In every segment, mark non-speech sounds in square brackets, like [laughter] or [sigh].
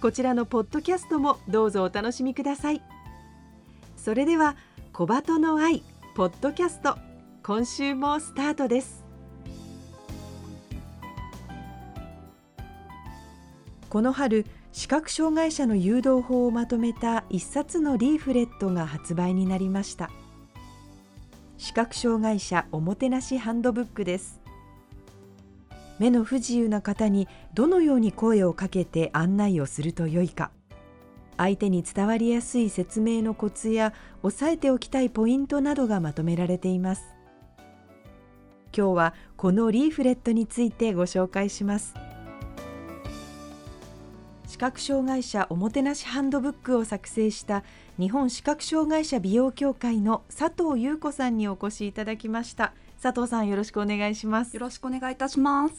こちらのポッドキャストもどうぞお楽しみください。それでは小鳩の愛ポッドキャスト今週もスタートです。この春視覚障害者の誘導法をまとめた一冊のリーフレットが発売になりました。視覚障害者おもてなしハンドブックです。目の不自由な方にどのように声をかけて案内をするとよいか。相手に伝わりやすい説明のコツや押さえておきたいポイントなどがまとめられています。今日はこのリーフレットについてご紹介します。視覚障害者おもてなしハンドブックを作成した日本視覚障害者美容協会の佐藤優子さんにお越しいただきました。佐藤さんよろしくお願いします。よろしくお願いいたします。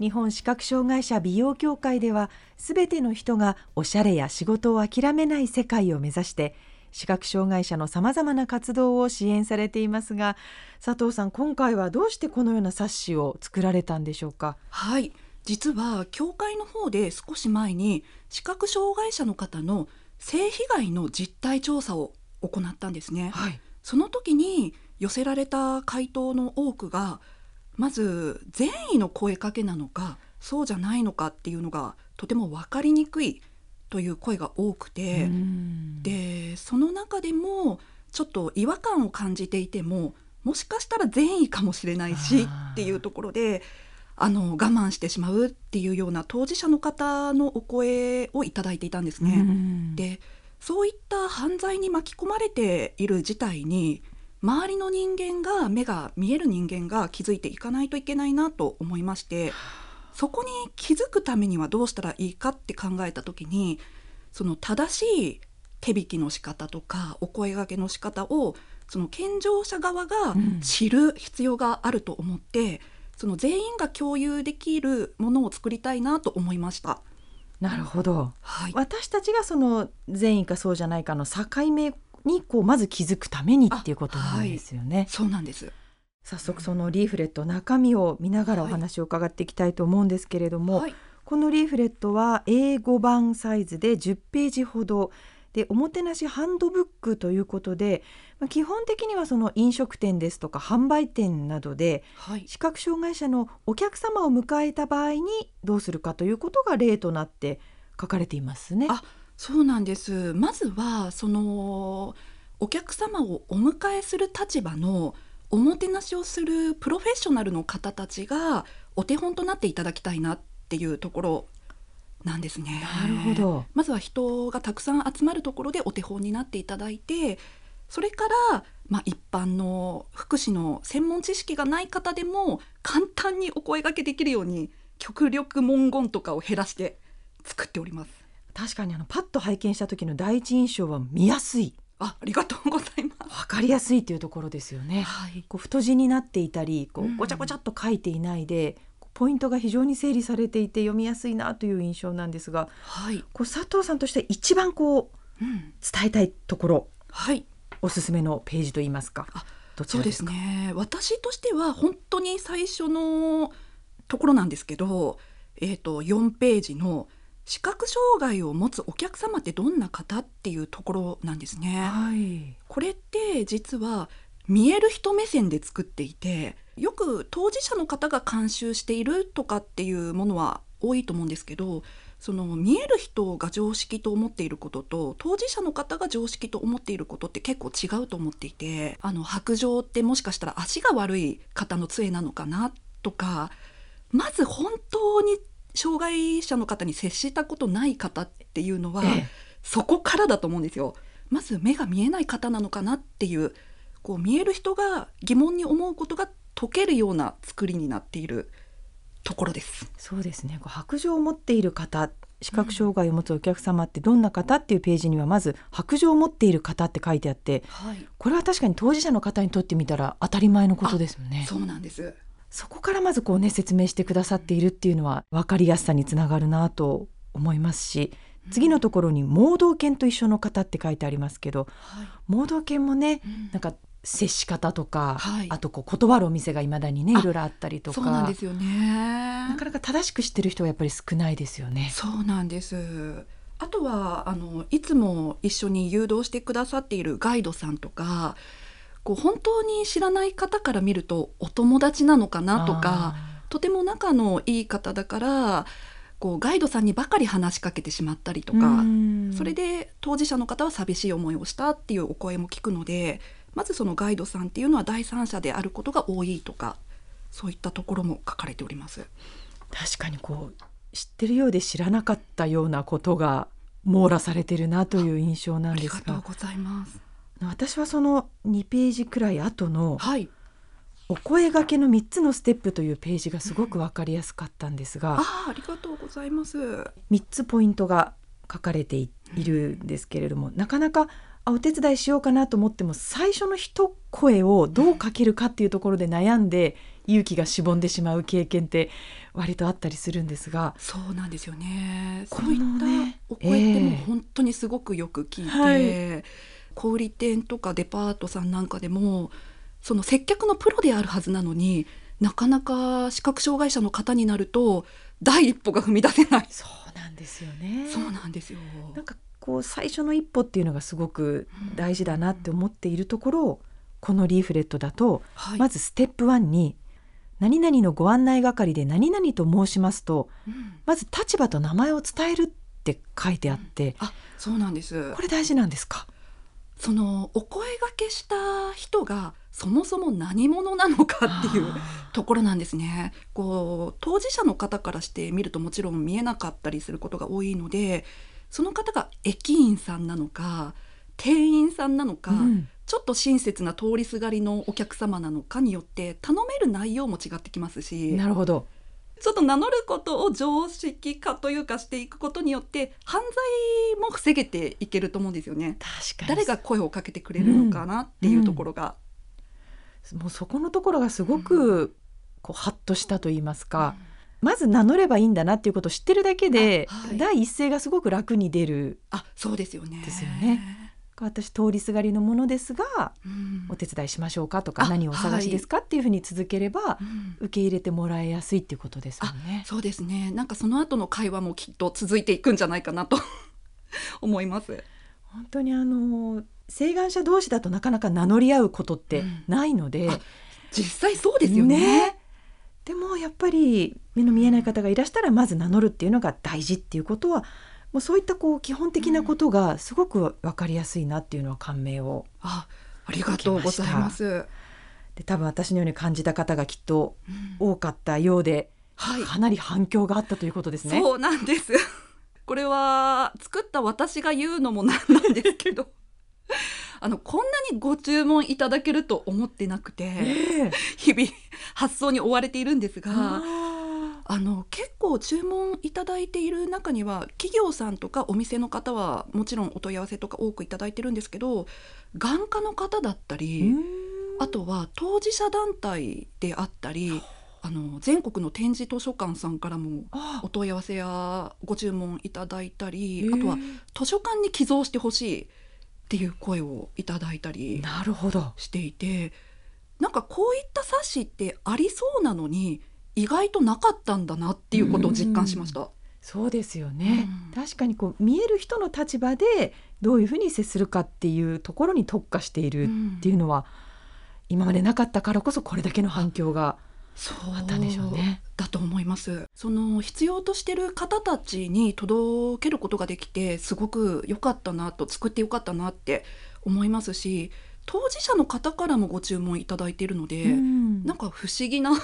日本視覚障害者美容協会ではすべての人がおしゃれや仕事を諦めない世界を目指して視覚障害者のさまざまな活動を支援されていますが佐藤さん今回はどうしてこのような冊子を作られたんでしょうか？はい。実は協会の方で少し前に視覚障害者の方の性被害の実態調査を行ったんですね、はい、その時に寄せられた回答の多くがまず善意の声かけなのかそうじゃないのかっていうのがとても分かりにくいという声が多くてでその中でもちょっと違和感を感じていてももしかしたら善意かもしれないしっていうところであの我慢してしまうっていうような当事者の方のお声をいただいていたんですね。でそういった犯罪に巻き込まれている事態に周りの人間が目が見える人間が気づいていかないといけないなと思いましてそこに気づくためにはどうしたらいいかって考えた時にその正しい手引きの仕方とかお声がけの仕方をその健常者側が知る必要があると思って、うんその全員が共有できるものを作りたいなと思いました。なるほど、はい、私たちがその善意かそうじゃないかの境目にこうまず気づくためにっていうことなんですよね。はい、そうなんです早速そのリーフレット中身を見ながらお話を伺っていきたいと思うんですけれども、はい、このリーフレットは英語版サイズで10ページほどでおもてなしハンドブックということで、まあ、基本的にはその飲食店ですとか販売店などで、はい、視覚障害者のお客様を迎えた場合にどうするかということが例となって書かれていますね。あそうなんですまずはそのお客様をお迎えする立場のおもてなしをするプロフェッショナルの方たちがお手本となっていただきたいなっていうところなんですね。なるほど。まずは人がたくさん集まるところでお手本になっていただいて、それから、まあ、一般の福祉の専門知識がない方でも簡単にお声がけできるように極力文言とかを減らして作っております。確かにあのパッと拝見した時の第一印象は見やすい。あ、ありがとうございます。わかりやすいというところですよね。はい、こう太字になっていたり、こうごちゃごちゃっと書いていないで、ポイントが非常に整理されていて読みやすいなという印象なんですが、はい、こう佐藤さんとして一番こう、うん、伝えたいところ、はい、おすすめのページといいますか。そうですね私としては本当に最初のところなんですけど、えーと、と4ページの視覚障害を持つお客様ってどんな方っていうところなんですね。はい、これって実は見える人目線で作っていてよく当事者の方が監修しているとかっていうものは多いと思うんですけどその見える人が常識と思っていることと当事者の方が常識と思っていることって結構違うと思っていてあの白状ってもしかしたら足が悪い方の杖なのかなとかまず本当に障害者の方に接したことない方っていうのは、ええ、そこからだと思うんですよ。まず目が見えない方なのかなっていうこう見える人が疑問に思うことが解けるような作りになっているところです。そうですね。白状を持っている方、視覚障害を持つお客様ってどんな方っていうページにはまず白状を持っている方って書いてあって、はい、これは確かに当事者の方にとってみたら当たり前のことですよね。そうなんです。そこからまずこうね説明してくださっているっていうのは分かりやすさにつながるなと思いますし、次のところに盲導犬と一緒の方って書いてありますけど、はい、盲導犬もね、うん、なんか接し方とか、はい、あとこう断るお店がいまだにねいろいろあったりとか。そうなんですよね。なかなか正しく知ってる人はやっぱり少ないですよね。そうなんです。あとはあのいつも一緒に誘導してくださっているガイドさんとかこう本当に知らない方から見るとお友達なのかなとかとても仲のいい方だからこうガイドさんにばかり話しかけてしまったりとかそれで当事者の方は寂しい思いをしたっていうお声も聞くのでまずそのガイドさんっていうのは第三者であることが多いとかそういったところも書かれております。確かにこう知ってるようで知らなかったようなことが網羅されてるなという印象なんですが。ありがとうございます。私はその2ページくらい後の、はい、お声がけの3つのステップというページがすごく分かりやすかったんですが、うん、あありがとうございます。3つポイントが書かれているんですけれども、うん、なかなかあお手伝いしようかなと思っても最初の一声をどうかけるかっていうところで悩んで勇気がしぼんでしまう経験って割とあったりするんですがそうなんですよね。こういったお声ってもう本当にすごくよく聞いて、えーはい、小売店とかデパートさんなんかでもその接客のプロであるはずなのになかなか視覚障害者の方になると第一歩が踏み出せない。そうなんですよね。そうなんですよ。なんかこう最初の一歩っていうのがすごく大事だなって思っているところを、このリーフレットだと、はい、まずステップ1に「何々のご案内係で何々と申しますと」うん、まず立場と名前を伝えるって書いてあって、うん、あそうなんです。これ大事なんですか？そのお声がけした人がそもそも何者なのかっていうところなんですね。こう当事者の方からして見るともちろん見えなかったりすることが多いのでその方が駅員さんなのか店員さんなのか、うん、ちょっと親切な通りすがりのお客様なのかによって頼める内容も違ってきますしなるほどちょっと名乗ることを常識化というかしていくことによって犯罪も防げていけると思うんですよね。確かに。誰が声をかけてくれるのかなっていうところが。うん。うん、もうそこのところがすごくこうハッとしたと言いますか、うん。まず名乗ればいいんだなっていうことを知ってるだけで、はい、第一声がすごく楽に出る。あそうですよね。ですよね。私通りすがりのものですが、うん、お手伝いしましょうかとか何をお探しですか、はい、っていうふうに続ければ、うん、受け入れてもらいやすいっていうことですよね。そうですね。なんかその後の会話もきっと続いていくんじゃないかなと [laughs] 思います。本当にあの請願者同士だとなかなか名乗り合うことってないので、うん、実際そうですよね。ね。でもやっぱり目の見えない方がいらしたらまず名乗るっていうのが大事っていうことはもうそういったこう基本的なことがすごく分かりやすいなっていうのは感銘をあありがとうございます。で多分私のように感じた方がきっと多かったようで、うんはい、かなり反響があったということですね。そうなんです。[laughs] これは作った私が言うのもなんなんですけど。[laughs] あのこんなにご注文いただけると思ってなくて、えー、日々発送に追われているんですが。あの結構注文いただいている中には企業さんとかお店の方はもちろんお問い合わせとか多くいただいてるんですけど眼科の方だったりあとは当事者団体であったりあの全国の展示図書館さんからもお問い合わせやご注文いただいたりあとは図書館に寄贈してほしいっていう声をいただいたりなるほど。していてなんかこういった冊子ってありそうなのに意外となかったんだなっていうことを実感しました。うそうですよね、うん、確かにこう見える人の立場でどういうふうに接するかっていうところに特化しているっていうのは、うん、今までなかったからこそこれだけの反響があったんでしょうね。だと思います。その必要としてる方たちに届けることができてすごく良かったなと作って良かったなって思いますし当事者の方からもご注文いただいているので、うん、なんか不思議な [laughs] 感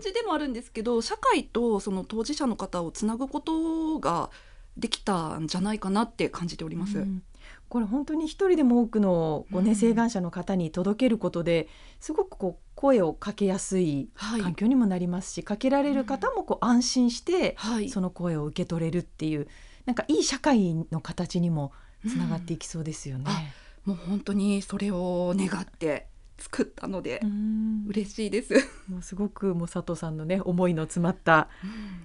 じでもあるんですけど社会とその当事者の方をつなぐことができたんじゃないかなって感じております。うん。これ本当に一人でも多くのご、ね、請願者の方に届けることで、すごくこう声をかけやすい環境にもなりますし、はい、かけられる方もこう安心して、その声を受け取れるっていうなんかいい社会の形にもつながっていきそうですよね。もう本当にそれを願って作ったので嬉しいです。[laughs] もうすごくもう佐藤さんのね思いの詰まった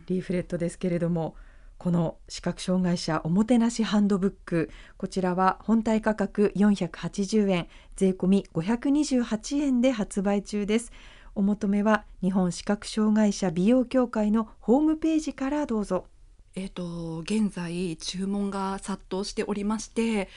リーフレットですけれども。この視覚障害者おもてなしハンドブックこちらは本体価格480円税込み528円で発売中ですお求めは日本視覚障害者美容協会のホームページからどうぞえっ、ー、と現在注文が殺到しておりまして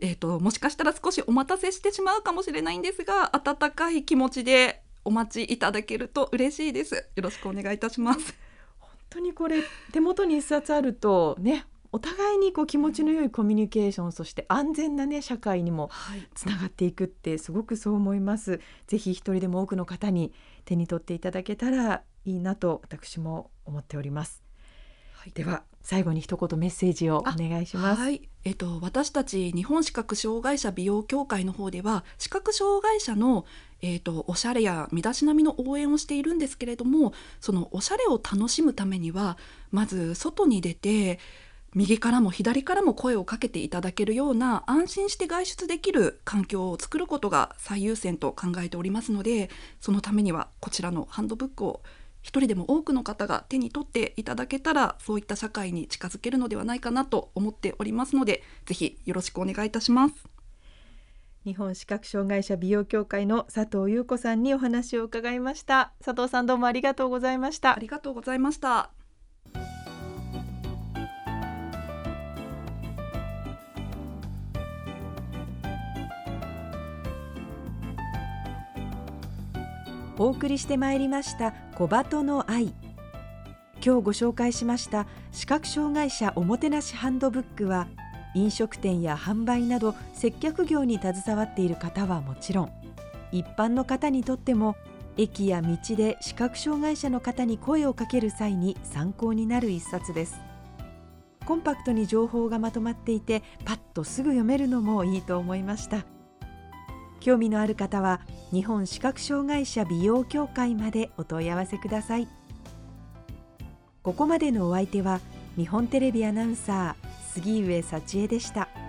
えーと、もしかしたら少しお待たせしてしまうかもしれないんですが温かい気持ちでお待ちいただけると嬉しいです。よろしくお願いいたします。本当にこれ手元に一冊あるとねお互いにこう気持ちの良いコミュニケーションそして安全なね社会にもつながっていくってすごくそう思います、はい、ぜひ一人でも多くの方に手に取っていただけたらいいなと私も思っております。はい、では最後に一言メッセージをお願いします。はい、えっ、と私たち日本視覚障害者美容協会の方では視覚障害者のえっ、とおしゃれや身だしなみの応援をしているんですけれども、そのおしゃれを楽しむためにはまず外に出て右からも左からも声をかけていただけるような安心して外出できる環境を作ることが最優先と考えておりますのでそのためにはこちらのハンドブックを一人でも多くの方が手に取っていただけたらそういった社会に近づけるのではないかなと思っておりますのでぜひよろしくお願いいたします。日本視覚障害者美容協会の佐藤優子さんにお話を伺いました。佐藤さんどうもありがとうございました。ありがとうございましたお送りしてまいりました小鳩の愛。今日ご紹介しました視覚障害者おもてなしハンドブックは飲食店や販売など接客業に携わっている方はもちろん一般の方にとっても駅や道で視覚障害者の方に声をかける際に参考になる一冊です。コンパクトに情報がまとまっていてパッとすぐ読めるのもいいと思いました。興味のある方は日本視覚障害者美容協会までお問い合わせくださいここまでのお相手は日本テレビアナウンサー杉上幸恵でした。